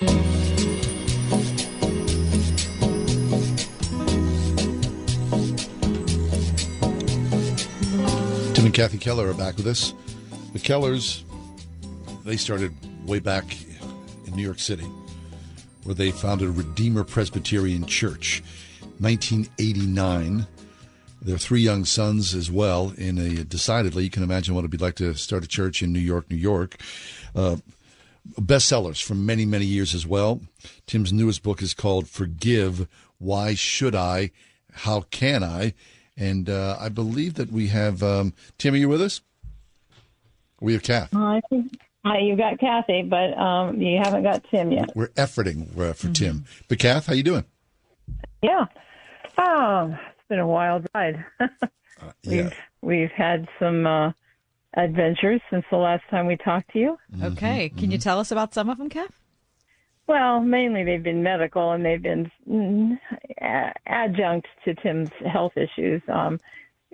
Tim and Kathy Keller are back with us. The Kellers, they started way back in New York City, where they founded Redeemer Presbyterian Church, 1989. Their three young sons as well. In a decidedly, you can imagine what it'd be like to start a church in New York, New York. Uh, bestsellers for many, many years as well. Tim's newest book is called Forgive. Why should I? How can I? And uh, I believe that we have um, Tim. Are you with us? We have Kath. Uh, I think uh, you got Kathy, but um, you haven't got Tim yet. We're efforting uh, for Tim. But Kath, how you doing? Yeah. Oh, it's been a wild ride. we've we've had some uh, adventures since the last time we talked to you. Okay. Can you tell us about some of them, Kev? Well, mainly they've been medical and they've been mm, adjunct to Tim's health issues. Um,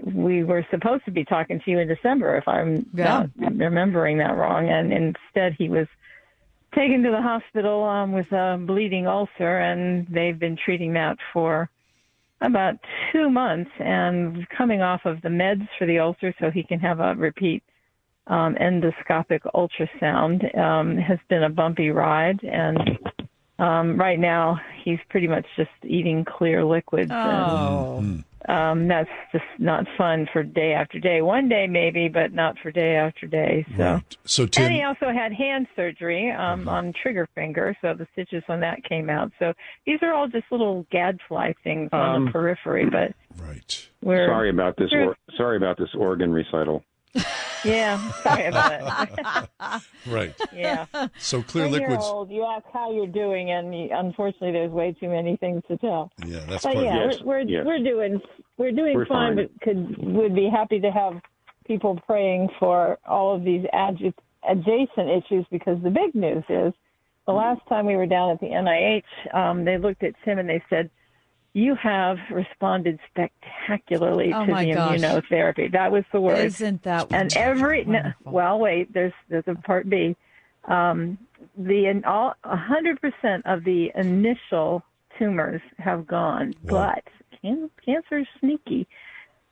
we were supposed to be talking to you in December, if I'm Yeah. not remembering that wrong, and instead he was taken to the hospital um, with a bleeding ulcer, and they've been treating that for about two months and coming off of the meds for the ulcer so he can have a repeat um, endoscopic ultrasound um, has been a bumpy ride and um, right now he's pretty much just eating clear liquids Oh. and um, that's just not fun for day after day one day maybe but not for day after day so Right. So and he also had hand surgery um, on trigger finger, so the stitches on that came out. So these are all just little gadfly things on the periphery, but right? we're Sorry about this. Or, sorry about this organ recital. yeah, sorry about it. Right. yeah, So clear when you're liquids. old, you ask how you're doing, and you, unfortunately, there's way too many things to tell. Yeah, that's But part yeah, of Yes, we're we're, yes. we're doing we're doing We're fine, fine. but could would be happy to have people praying for all of these adju- adjacent issues because the big news is the last time we were down at the NIH, um, they looked at Tim and they said. You have responded spectacularly Oh to the gosh. immunotherapy. That was the word Isn't that and every no, wonderful? well wait there's there's a part b um the in all hundred percent of the initial tumors have gone Wow. but can, cancer is sneaky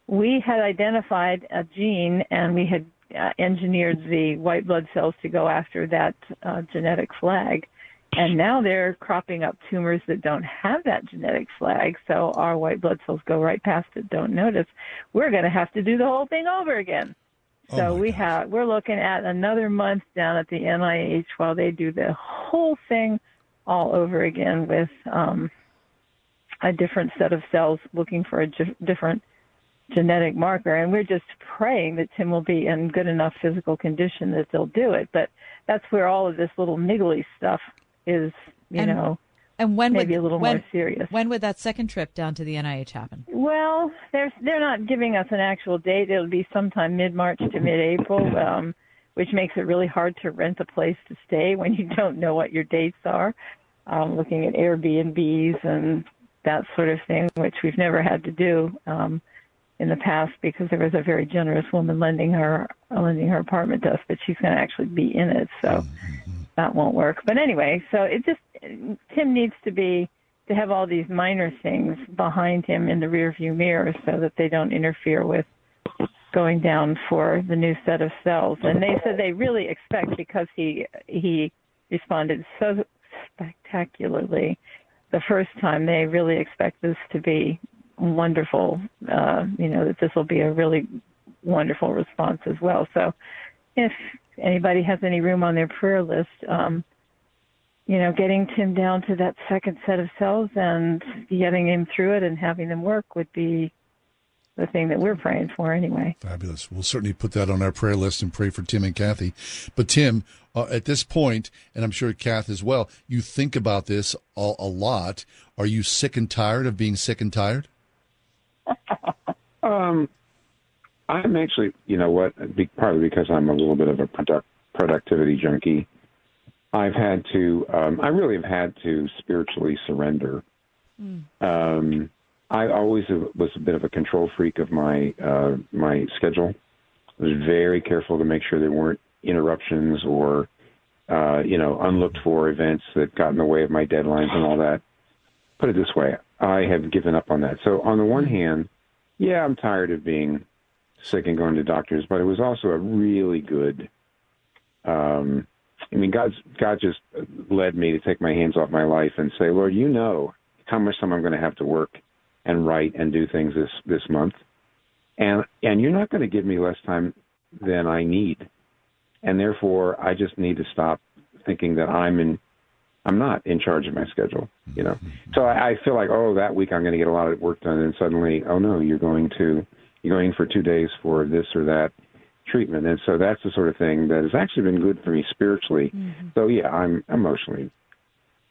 we had identified a gene and we had uh, engineered the white blood cells to go after that uh, genetic flag and now they're cropping up tumors that don't have that genetic flag so our white blood cells go right past it don't notice we're going to have to do the whole thing over again Oh so we gosh. have we're looking at another month down at the NIH while they do the whole thing all over again with um, a different set of cells looking for a ge- different genetic marker. And we're just praying that Tim will be in good enough physical condition that they'll do it. But that's where all of this little niggly stuff is, you And know, And when maybe would a little when, more serious. When would that second trip down to the NIH happen? Well, they're they're not giving us an actual date. It'll be sometime mid March to mid April, um, which makes it really hard to rent a place to stay when you don't know what your dates are. Um, looking at Airbnbs and that sort of thing, which we've never had to do um, in the past because there was a very generous woman lending her lending her apartment to us, but she's going to actually be in it, so that won't work. But anyway, so it just Tim needs to be to have all these minor things behind him in the rearview mirror so that they don't interfere with going down for the new set of cells. And they said they really expect because he he responded so spectacularly the first time, they really expect this to be wonderful. Uh, you know that this will be a really wonderful response as well. So if anybody has any room on their prayer list, um, you know, getting Tim down to that second set of cells and getting him through it and having them work would be the thing that we're praying for anyway. Fabulous. We'll certainly put that on our prayer list and pray for Tim and Kathy. But Tim, uh, at this point, and I'm sure Kath as well, you think about this a, a lot. Are you sick and tired of being sick and tired? Um, I'm actually, you know what? Be, partly because I'm a little bit of a product, productivity junkie. I've had to. Um, I really have had to spiritually surrender. Um, I always was a bit of a control freak of my uh, my schedule. I was very careful to make sure there weren't interruptions or uh, you know unlooked for events that got in the way of my deadlines and all that. Put it this way, I have given up on that. So on the one hand, yeah, I'm tired of being sick and going to doctors, but it was also a really good. Um, I mean, God's God just led me to take my hands off my life and say, Lord, you know how much time I'm going to have to work and write and do things this this month, and and you're not going to give me less time than I need, and therefore I just need to stop thinking that I'm in. I'm not in charge of my schedule, you know. So I, I feel like, oh, that week I'm going to get a lot of work done, and suddenly, oh no, you're going to you're going for two days for this or that treatment, and so that's the sort of thing that has actually been good for me spiritually. So yeah, I'm emotionally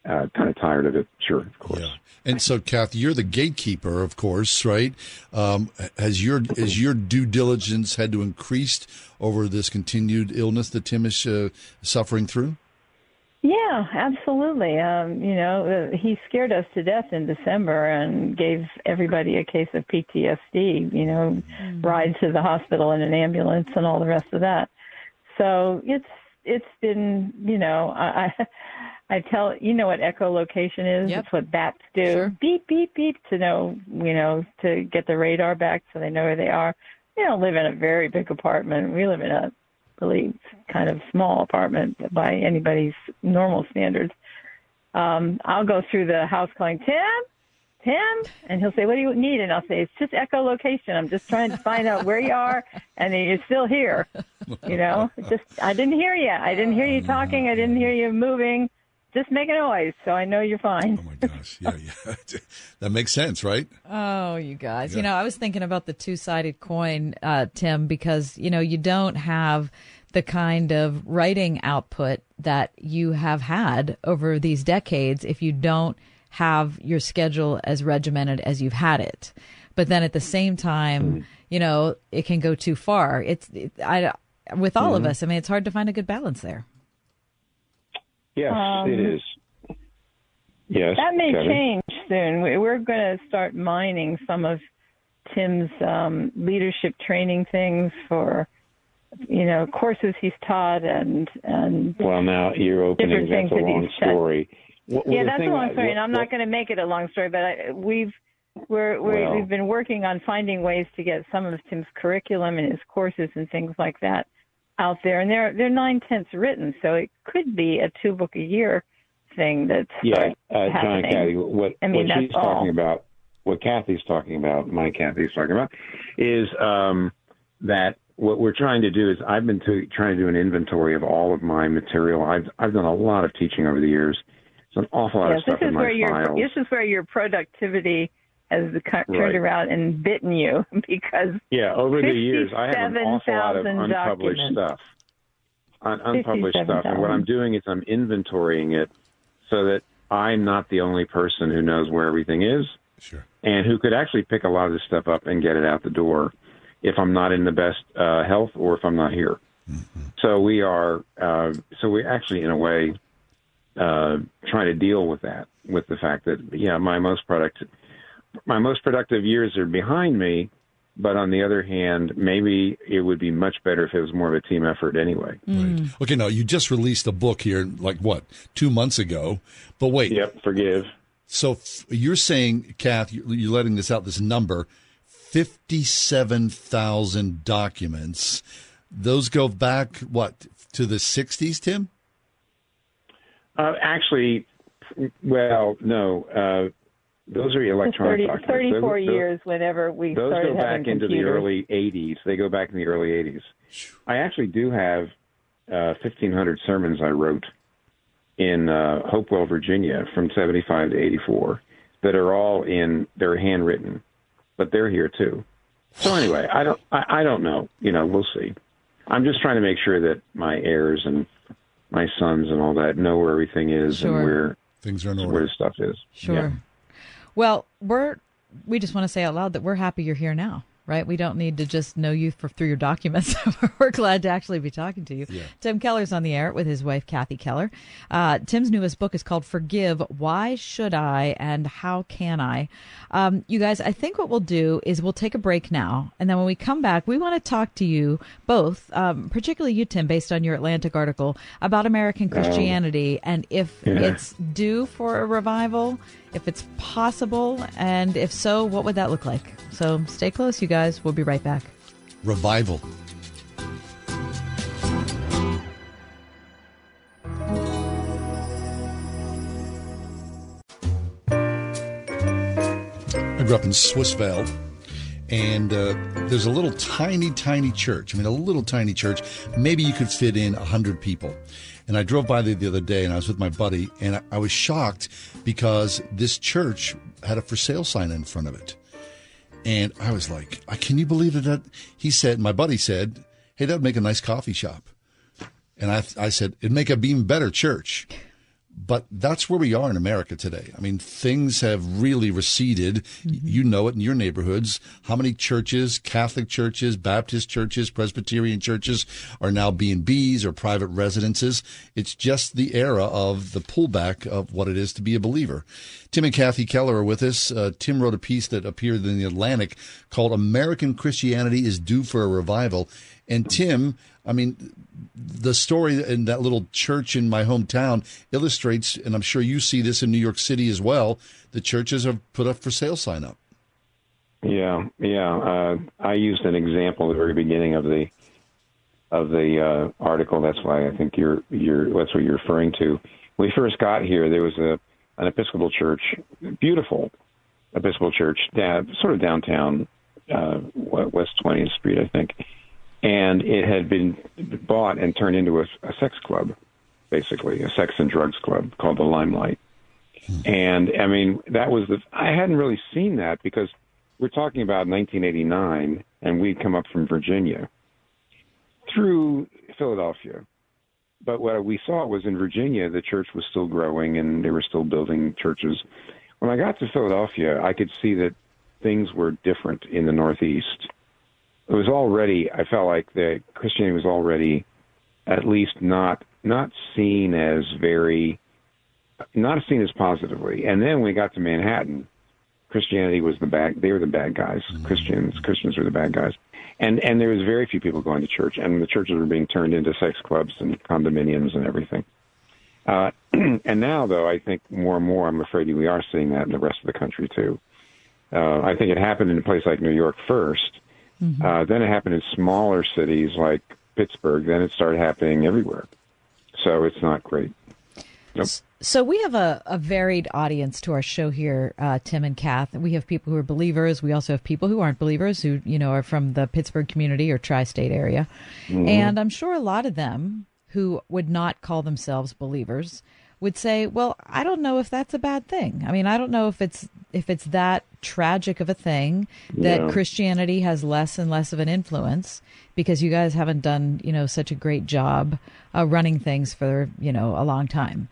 uh, kind of tired of it. Sure, of course. Yeah. And so, Kathy, you're the gatekeeper, of course, right? Um, has your has your due diligence had to increase over this continued illness that Tim is uh, suffering through? Yeah, absolutely. Um, you know, uh, he scared us to death in December and gave everybody a case of PTSD, you know, ride to the hospital in an ambulance and all the rest of that. So it's it's been, you know, I I, I tell you know what echolocation is? Yep. It's what bats do. Sure. Beep beep beep to know, you know, to get the radar back so they know where they are. We don't live in a very big apartment. We live in a really kind of small apartment by anybody's normal standards. Um, I'll go through the house calling, Tim, Tim, and he'll say, What do you need? And I'll say, It's just echolocation. I'm just trying to find out where you are and you're still here. You know, just I didn't hear you. I didn't hear you talking. I didn't hear you moving. Just make a noise so I know you're fine. Oh my gosh, yeah, yeah, that makes sense, right? Oh, you guys. You know, I was thinking about the two sided coin, uh, Tim, because, you know, you don't have the kind of writing output that you have had over these decades if you don't have your schedule as regimented as you've had it. But then at the same time, you know, it can go too far. It's, it, I, with all of us, I mean, it's hard to find a good balance there. Yes, Um, it is. Yes, That may Kevin? change soon. We- We're going to start mining some of Tim's um, leadership training things for, you know, courses he's taught and and Well, now you're opening. That's a long said. story. What- well, yeah, that's a long I- story, and I'm what- not going to make it a long story, but I, we've we're, we're Well- we've been working on finding ways to get some of Tim's curriculum and his courses and things like that out there, and they're they're nine tenths written, so it could be a two book a year thing that's Yeah, uh, John happening. Kathy, what, I mean, what she's all. talking about, what Kathy's talking about, my Kathy's talking about, is um, that what we're trying to do is I've been to, trying to do an inventory of all of my material. I've I've done a lot of teaching over the years. It's an awful lot Yes, of stuff this is in where my your files. this is where your productivity has become, Right. turned around and bitten you because Yeah, over the years, I have an awful lot of unpublished documents. stuff. Un- unpublished stuff, and what I'm doing is I'm inventorying it so that I'm not the only person who knows where everything is, Sure. and who could actually pick a lot of this stuff up and get it out the door if I'm not in the best uh, health or if I'm not here. So we are, uh, so we're actually in a way uh, trying to deal with that, with the fact that yeah, my most productive, my most productive years are behind me, but on the other hand, maybe it would be much better if it was more of a team effort anyway. Right. Okay, now you just released a book here, like what, two months ago? But wait, Yep, forgive. so f- you're saying, Kath, you're you're letting this out, this number, 57,000 documents. Those go back, what, to the 60s, Tim? Uh, actually, well, no, uh, those are it's electronic 30, documents. 34 Those- those- years whenever we Those started go back having into the early 80s. They go back in the early 80s. I actually do have uh, 1,500 sermons I wrote in uh, Hopewell, Virginia, from 75 to 84, that are all in. They're handwritten, but they're here too. So anyway, I don't. I, I don't know. You know, we'll see. I'm just trying to make sure that my heirs and my sons and all that know where everything is Sure. and where Things are in where order. the stuff is. Sure. Yeah. Well, we're we just want to say out loud that we're happy you're here now, right? We don't need to just know you for, through your documents. we're glad to actually be talking to you. Tim Keller's on the air with his wife Kathy Keller. Uh, Tim's newest book is called "Forgive: Why Should I and How Can I?" Um, you guys, I think what we'll do is we'll take a break now, and then when we come back, we want to talk to you both, um, particularly you, Tim, based on your Atlantic article about American Christianity and if Yeah. it's due for a revival, if it's possible, and if so, what would that look like? So stay close, you guys. We'll be right back. Revival. I grew up in Swissvale, and uh, there's a little tiny, tiny church. I mean, a little tiny church. Maybe you could fit in a hundred people. And I drove by there the other day, and I was with my buddy, and I, was shocked because this church had a for sale sign in front of it. And I was like, can you believe that? He said, my buddy said, hey, that would make a nice coffee shop. And I, I said, it'd make a even better church. But that's where we are in America today. I mean, things have really receded. You know it in your neighborhoods. How many churches, Catholic churches, Baptist churches, Presbyterian churches are now B&Bs or private residences? It's just the era of the pullback of what it is to be a believer. Tim and Kathy Keller are with us. Uh, Tim wrote a piece that appeared in the Atlantic called American Christianity is Due for a Revival. And Tim, I mean, the story in that little church in my hometown illustrates, and I'm sure you see this in New York City as well. The churches have put a for sale sign up. Yeah, yeah. Uh, I used an example at the very beginning of the of the uh, article. That's why I think you're you're that's what you're referring to. When we first got here, there was a an Episcopal church, beautiful Episcopal church, down, sort of downtown uh, West 20th Street, I think, and it had been bought and turned into a, a sex club, basically a sex and drugs club called the Limelight. And I mean, that was the I hadn't really seen that because we're talking about 1989, and we'd come up from Virginia through Philadelphia. But what we saw was in Virginia, the church was still growing and they were still building churches. When I got to Philadelphia, I could see that things were different in the Northeast. It was already, I felt like the Christianity was already at least not not seen as very not seen as positively. And then when we got to Manhattan, Christianity was the bad. They were the bad guys. Christians, Christians were the bad guys. And and there was very few people going to church, and the churches were being turned into sex clubs and condominiums and everything. Uh, and now, though, I think more and more, I'm afraid we are seeing that in the rest of the country too. Uh, I think it happened in a place like New York 1st Uh, then it happened in smaller cities like Pittsburgh. Then it started happening everywhere. So it's not great. Nope. So we have a, a varied audience to our show here, uh, Tim and Kath. We have people who are believers. We also have people who aren't believers, who you know are from the Pittsburgh community or tri-state area, and I'm sure a lot of them who would not call themselves believers would say, "Well, I don't know if that's a bad thing. I mean, I don't know if it's if it's that tragic of a thing that Yeah. Christianity has less and less of an influence because you guys haven't done you know such a great job uh, running things for you know a long time."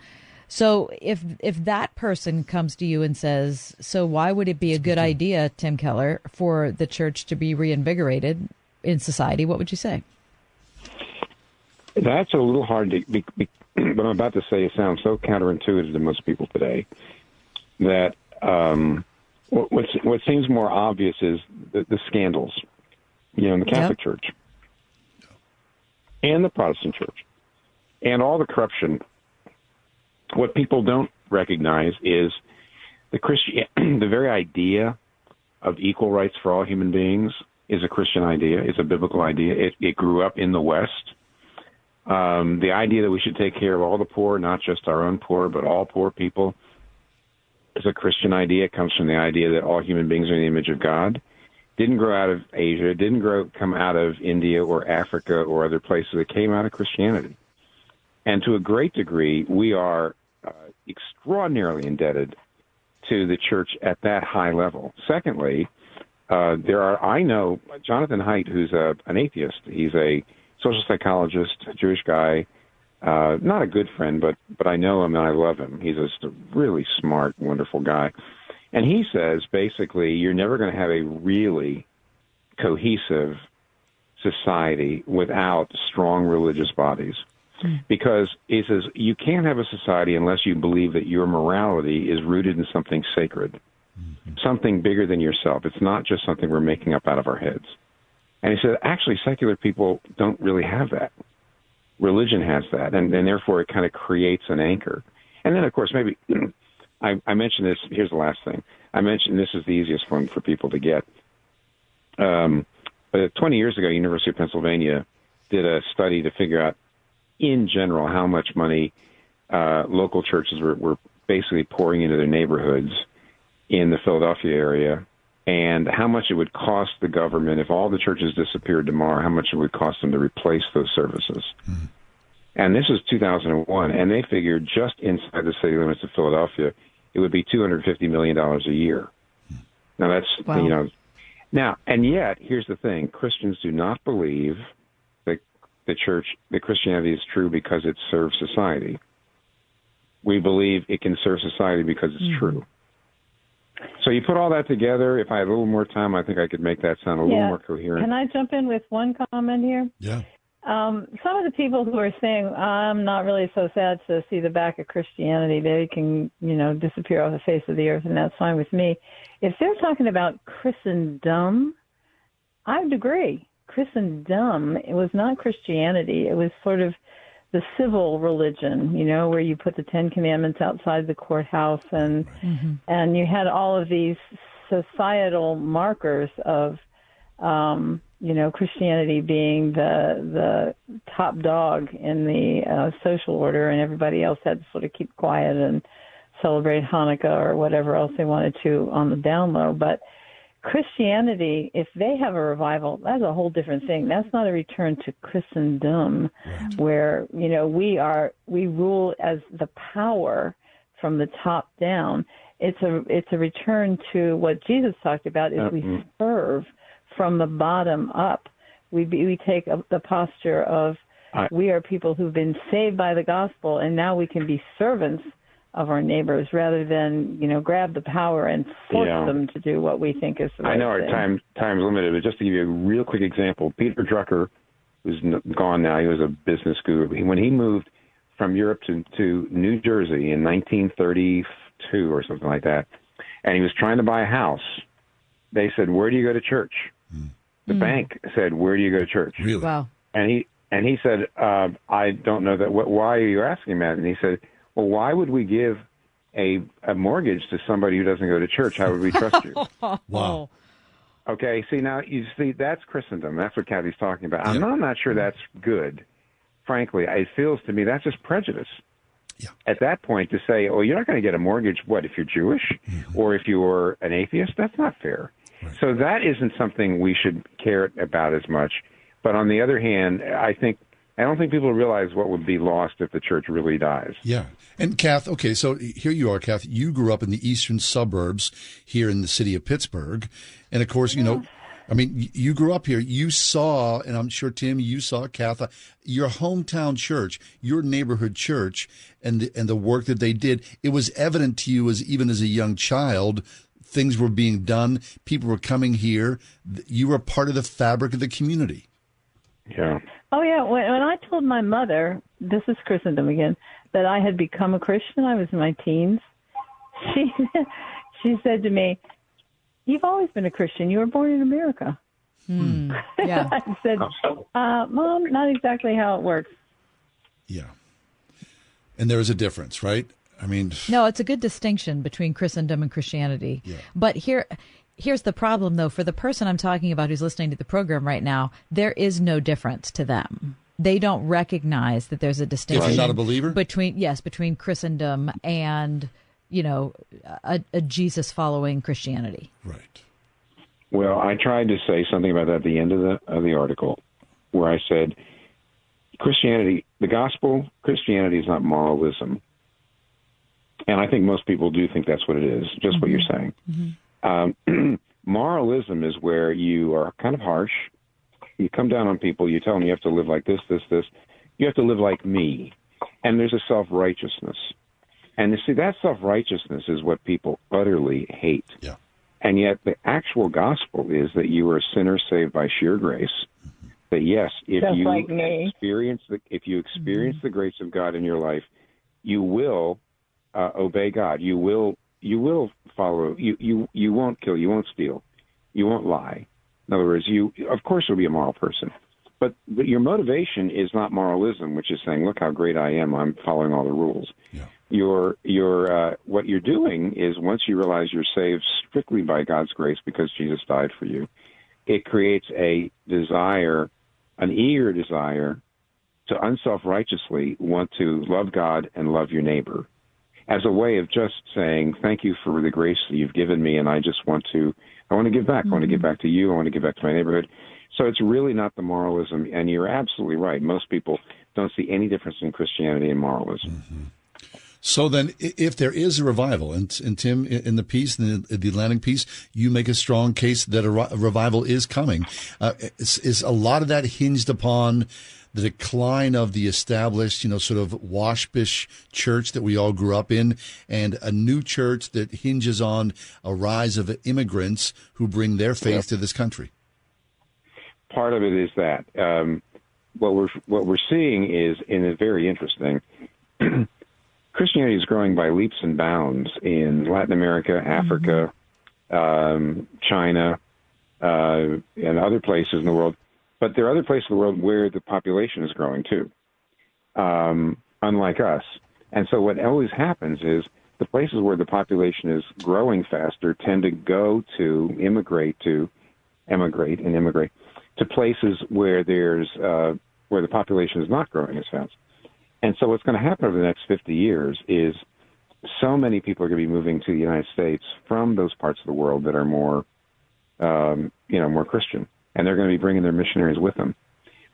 So if if that person comes to you and says, "So why would it be a good idea, Tim Keller, for the church to be reinvigorated in society?" What would you say? That's a little hard to. Be, be, what I'm about to say sounds so counterintuitive to most people today that um, what, what's, what seems more obvious is the, the scandals, you know, in the Catholic Church and the Protestant Church, and all the corruption. What people don't recognize is the Christian, the very idea of equal rights for all human beings is a Christian idea. It's a biblical idea. It, it grew up in the West um, the idea that we should take care of all the poor, not just our own poor, but all poor people, is a Christian idea. It comes from the idea that all human beings are in the image of God. Didn't grow out of Asia. Didn't grow come out of India or Africa or other places. It came out of Christianity. And to a great degree, we are uh, extraordinarily indebted to the church at that high level. Secondly, uh, there are I know Jonathan Haidt, who's a, an atheist. He's a social psychologist, a Jewish guy, uh, not a good friend, but but I know him and I love him. He's just a really smart, wonderful guy. And he says basically, you're never going to have a really cohesive society without strong religious bodies. Because he says you can't have a society unless you believe that your morality is rooted in something sacred, something bigger than yourself. It's not just something we're making up out of our heads. And he said, actually, secular people don't really have that. Religion has that, and, and therefore it kind of creates an anchor. And then, of course, maybe I, I mentioned this. Here's the last thing. I mentioned this is the easiest one for people to get. Um, but 20 years ago, University of Pennsylvania did a study to figure out, in general, how much money uh, local churches were, were basically pouring into their neighborhoods in the Philadelphia area, and how much it would cost the government if all the churches disappeared tomorrow. How much it would cost them to replace those services. Mm-hmm. And this is 2001, and they figured just inside the city limits of Philadelphia, it would be 250 million dollars a year. Hmm. Now that's Wow. you know, now and yet here's the thing: Christians do not believe that the church, that Christianity is true because it serves society. We believe it can serve society because it's hmm. true. So you put all that together. If I had a little more time, I think I could make that sound a little more coherent. Can I jump in with one comment here? Yeah. Um, some of the people who are saying I'm not really so sad to see the back of Christianity, they can, you know, disappear off the face of the earth, and that's fine with me. If they're talking about Christendom, I would agree. Christendom, it was not Christianity. It was sort of the civil religion, you know, where you put the Ten Commandments outside the courthouse, and and you had all of these societal markers of um, you know, Christianity being the the top dog in the uh, social order, and everybody else had to sort of keep quiet and celebrate Hanukkah or whatever else they wanted to on the down low. But Christianity, if they have a revival, that's a whole different thing. That's not a return to Christendom, where you know we are we rule as the power from the top down. It's a it's a return to what Jesus talked about is we uh-uh. serve from the bottom up. We be, we take a, the posture of I- we are people who've been saved by the gospel, and now we can be servants of our neighbors rather than you know grab the power and force Yeah. them to do what we think is the right I know our thing. time time's limited, but just to give you a real quick example, Peter Drucker, who's gone now, he was a business guru. When he moved from Europe to, to New Jersey in 1932 or something like that, and he was trying to buy a house, they said, "Where do you go to church?" The bank said, "Where do you go to church?" Really? Wow. And he and he said, uh, "I don't know that. What, why are you asking that?" And he said, "Well, why would we give a a mortgage to somebody who doesn't go to church? How would we trust you?" Wow. Okay, see now you see that's Christendom. That's what Kathy's talking about. I'm Yeah. not, not sure that's good. Frankly, it feels to me that's just prejudice. Yeah. At that point, to say, "Oh, you're not going to get a mortgage," what if you're Jewish Mm-hmm. or if you're an atheist? That's not fair. So that isn't something we should care about as much. But on the other hand, I think I don't think people realize what would be lost if the church really dies. Yeah. And Kath, okay, so here you are, Kath. You grew up in the eastern suburbs here in the city of Pittsburgh. And of course, you know, I mean, you grew up here. You saw, and I'm sure, Tim, you saw, Kath, uh, your hometown church, your neighborhood church, and the, and the work that they did. It was evident to you as even as a young child, things were being done. People were coming here. You were part of the fabric of the community. Yeah. Oh yeah, when, when I told my mother, this is Christendom again, that I had become a Christian, I was in my teens. She she said to me, "You've always been a Christian. You were born in America." Yeah. I said, uh, "Mom, not exactly how it works." Yeah. And there is a difference, right? I mean, No, it's a good distinction between Christendom and Christianity. Yeah. But here here's the problem though for the person I'm talking about who's listening to the program right now, there is no difference to them. They don't recognize that there's a distinction You're not a believer? between yes, between Christendom and you know, a, a Jesus following Christianity. right. Well, I tried to say something about that at the end of the of the article, where I said Christianity, the gospel, Christianity is not moralism, and I think most people do think that's what it is. Just what you're mm-hmm. saying. Mm-hmm. Um, moralism is where you are kind of harsh. You come down on people. You tell them you have to live like this, this, this. You have to live like me. and there's a self righteousness. And you see, that self righteousness is what people utterly hate. Yeah. And yet, the actual gospel is that you are a sinner saved by sheer grace. That yes, if Just you like me. experience the if you experience the grace of God in your life, you will uh, obey God. You will you will follow. You you you won't kill. You won't steal. You won't lie. In other words, you of course will be a moral person. But, but your motivation is not moralism, which is saying, "Look how great I am! I'm following all the rules." Yeah. Your your uh, what you're doing is once you realize you're saved strictly by God's grace because Jesus died for you, it creates a desire, an eager desire, to unself righteously want to love God and love your neighbor, as a way of just saying, "Thank you for the grace that you've given me, and I just want to, I want to give back. I want to give back to you. I want to give back to my neighborhood." So it's really not the moralism, and you're absolutely right. Most people don't see any difference in Christianity and moralism. So then, if there is a revival, and, and Tim, in the piece, in the, the Atlantic piece, you make a strong case that a revival is coming. Uh, is, is a lot of that hinged upon the decline of the established, you know, sort of waspish church that we all grew up in, and a new church that hinges on a rise of immigrants who bring their faith to this country? part of it is that um, what we're what we're seeing is, and it's very interesting. Christianity is growing by leaps and bounds in Latin America, Africa, um, China, uh, and other places in the world. But there are other places in the world where the population is growing too, um, unlike us. And so what always happens is the places where the population is growing faster tend to go to immigrate to emigrate and immigrate to places where there's uh, where the population is not growing as fast. And so what's going to happen over the next 50 years is so many people are going to be moving to the United States from those parts of the world that are more, um, you know, more Christian, and they're going to be bringing their missionaries with them.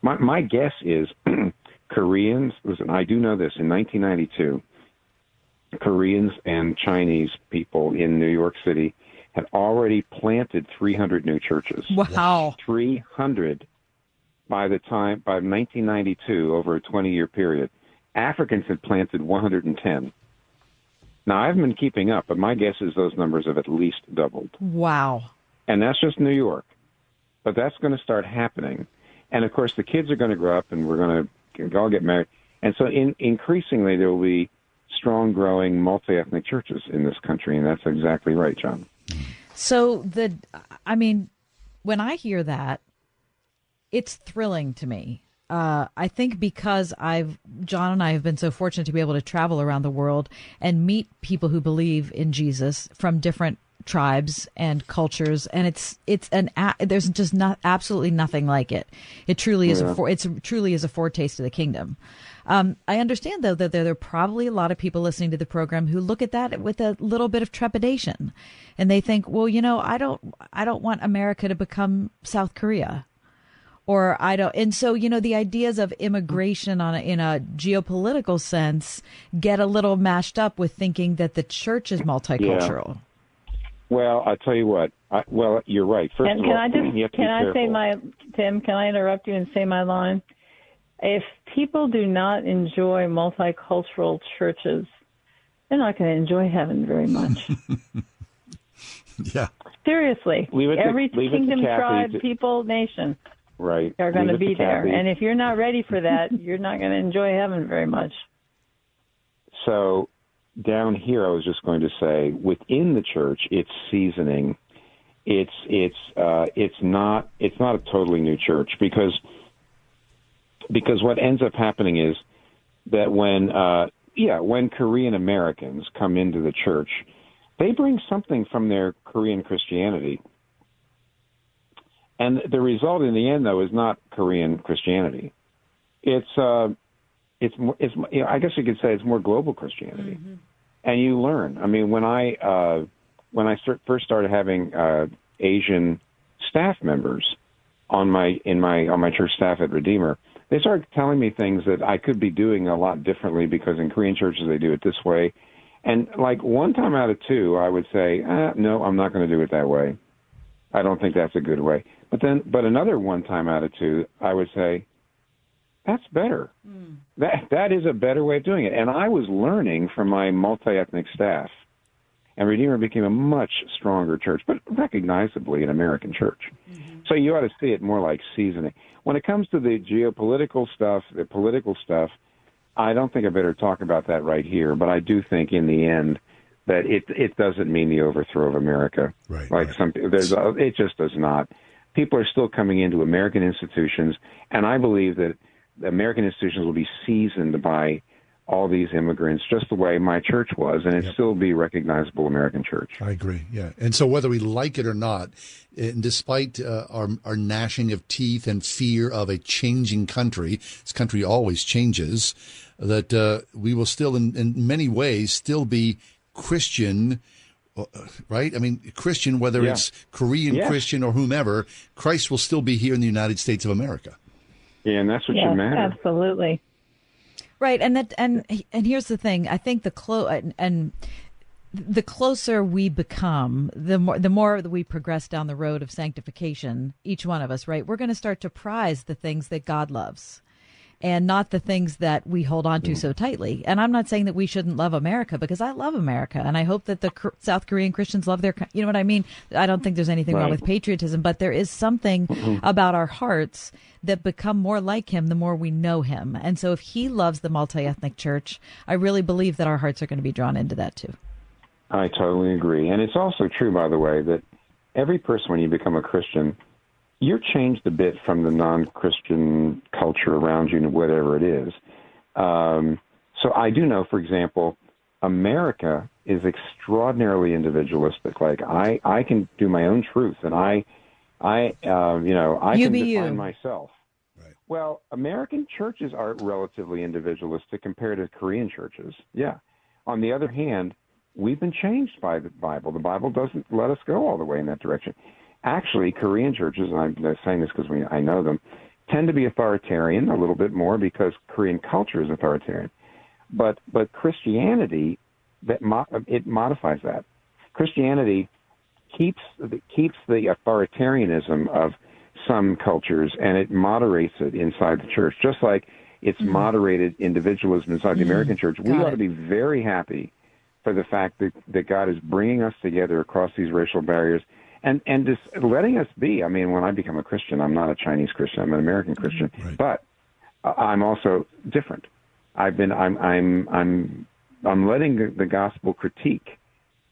My, my guess is Koreans. Listen, I do know this. In 1992, Koreans and Chinese people in New York City had already planted 300 new churches. Wow. 300 by the time by 1992 over a 20 year period. Africans had planted 110. Now I haven't been keeping up, but my guess is those numbers have at least doubled. Wow. And that's just New York. But that's going to start happening. And of course the kids are going to grow up and we're going to all get married. And so in, increasingly there will be strong growing multi-ethnic churches in this country and that's exactly right, John. So the, I mean, when I hear that, it's thrilling to me. Uh, I think because I've John and I have been so fortunate to be able to travel around the world and meet people who believe in Jesus from different tribes and cultures, and it's it's an there's just not absolutely nothing like it. It truly is a for, it's truly is a foretaste of the kingdom. Um, I understand though that there, there are probably a lot of people listening to the program who look at that with a little bit of trepidation, and they think, well, you know, I don't I don't want America to become South Korea or I don't. And so, you know, the ideas of immigration on a, in a geopolitical sense get a little mashed up with thinking that the church is multicultural. Well, I'll tell you what. I, well, you're right. First And of can all, I just you have to can be I say my Tim? Can I interrupt you and say my line? If people do not enjoy multicultural churches, they're not going to enjoy heaven very much. Yeah. Seriously, Leave it to- every leave it to kingdom, tribe, to- people, nation right? are going to be there. Kathy. And if you're not ready for that, you're not going to enjoy heaven very much. So down here, I was just going to say, within the church, it's seasoning. It's it's uh, it's not it's not a totally new church because because what ends up happening is that when uh, yeah when Korean Americans come into the church, they bring something from their Korean Christianity. And the result in the end, though, is not Korean Christianity. It's uh, it's it's you know, I guess you could say it's more global Christianity, and you learn. I mean, when I uh, when I start, first started having uh, Asian staff members on my in my on my church staff at Redeemer, they started telling me things that I could be doing a lot differently because in Korean churches they do it this way, and like one time out of two, I would say, ah, no, I'm not going to do it that way. I don't think that's a good way. But then, but another one time out of two, I would say, that's better. Mm. That that is a better way of doing it. And I was learning from my multi-ethnic staff. And Redeemer became a much stronger church, but recognizably an American church. Mm-hmm. So you ought to see it more like seasoning. When it comes to the geopolitical stuff, the political stuff, I don't think I better talk about that right here. But I do think in the end that it it doesn't mean the overthrow of America. Right. Like right. some there's a, it just does not. People are still coming into American institutions, and I believe that American institutions will be seasoned by all these immigrants, just the way my church was, and it yep. still be recognizable American church. I agree. Yeah, and so whether we like it or not, and despite uh, our our gnashing of teeth and fear of a changing country, this country always changes. That uh, we will still, in, in many ways, still be Christian uh, right? I mean, Christian, whether yeah. it's Korean yeah. Christian or whomever, Christ will still be here in the United States of America. Yeah, and that's what yes, should matter. Absolutely. Right, and that and and here's the thing. I think the clo and, and the closer we become, the more the more that we progress down the road of sanctification, each one of us, right? We're going to start to prize the things that God loves and not the things that we hold on to so tightly. And I'm not saying that we shouldn't love America because I love America and I hope that the South Korean Christians love their, you know what I mean? I don't think there's anything right. wrong with patriotism, but there is something mm-hmm. about our hearts that become more like him the more we know him. And so if he loves the multi-ethnic church, I really believe that our hearts are going to be drawn into that too. I totally agree. And it's also true, by the way, that every person, when you become a Christian, you're changed a bit from the non-Christian culture around you, and whatever it is. Um, so I do know, for example, America is extraordinarily individualistic. Like I, I can do my own truth, and I, I, uh, you know, I you can define you. myself. Right. Well, American churches are relatively individualistic compared to Korean churches. Yeah. On the other hand, we've been changed by the Bible. The Bible doesn't let us go all the way in that direction actually Korean churches, and I'm saying this because we I know them, tend to be authoritarian a little bit more because Korean culture is authoritarian. But but Christianity that mo- it modifies that. Christianity keeps keeps the authoritarianism of some cultures and it moderates it inside the church, just like it's mm-hmm. moderated individualism inside mm-hmm. the American church. We Got ought it. to be very happy for the fact that, that God is bringing us together across these racial barriers and and just letting us be. I mean, when I become a Christian, I'm not a Chinese Christian. I'm an American mm-hmm. Christian, right. but I'm also different. I've been. I'm. I'm. I'm. I'm letting the gospel critique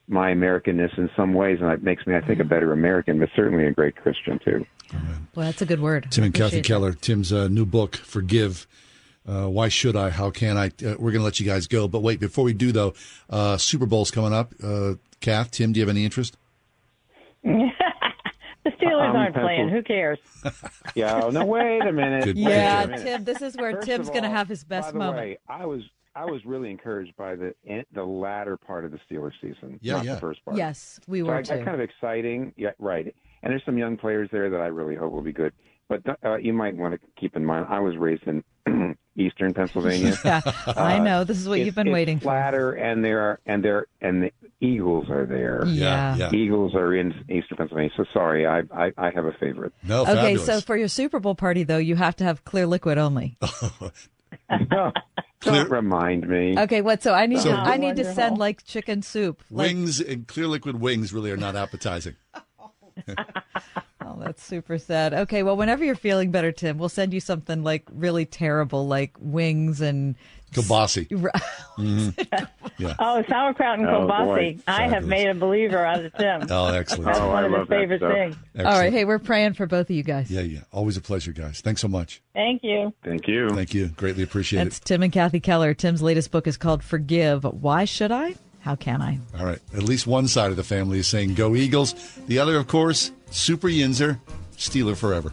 my Americanness in some ways, and it makes me, I think, a better American, but certainly a great Christian too. Well, that's a good word. Tim and Kathy Keller. Tim's uh, new book, Forgive. Uh, why should I? How can I? Uh, we're going to let you guys go, but wait. Before we do, though, uh, Super Bowl's coming up. Uh, Kath, Tim, do you have any interest? the Steelers um, aren't playing. Who cares? yeah. No, wait a minute. yeah, minute. Tim. This is where First Tim's going to have his best by the moment. Way, I was I was really encouraged by the the latter part of the Steelers season. Yeah, not yeah. The first part. Yes, we were so I, too. Kind of exciting. Yeah, right. And there's some young players there that I really hope will be good. But uh, you might want to keep in mind, I was raised in Eastern Pennsylvania. yeah, I know. This is what uh, you've been waiting flatter, for. and there are and there and the Eagles are there. Yeah. yeah. Eagles are in Eastern Pennsylvania. So sorry, I I, I have a favorite. No, okay. fabulous. So for your Super Bowl party, though, you have to have clear liquid only. no, don't remind me. Okay, what? So I need So- to I need to send like chicken soup. Like, wings and clear liquid wings really are not appetizing. Oh, that's super sad. Okay, well, whenever you're feeling better, Tim, we'll send you something like really terrible, like wings and Kielbasa. Mm-hmm. Oh, sauerkraut and Oh, kielbasa. boy. I have made a believer out of Tim. Oh, excellent. That's Oh, one I of his favorite stuff. things. All right, hey, we're praying for both of you guys. Yeah, yeah. Always a pleasure, guys. Thanks so much. Thank you. Thank you. Thank you. Greatly appreciate it. That's Tim and Kathy Keller. Tim's latest book is called Forgive. Why should I? How can I? All right. At least one side of the family is saying go Eagles. The other, of course, Super Yinzer, Steeler forever.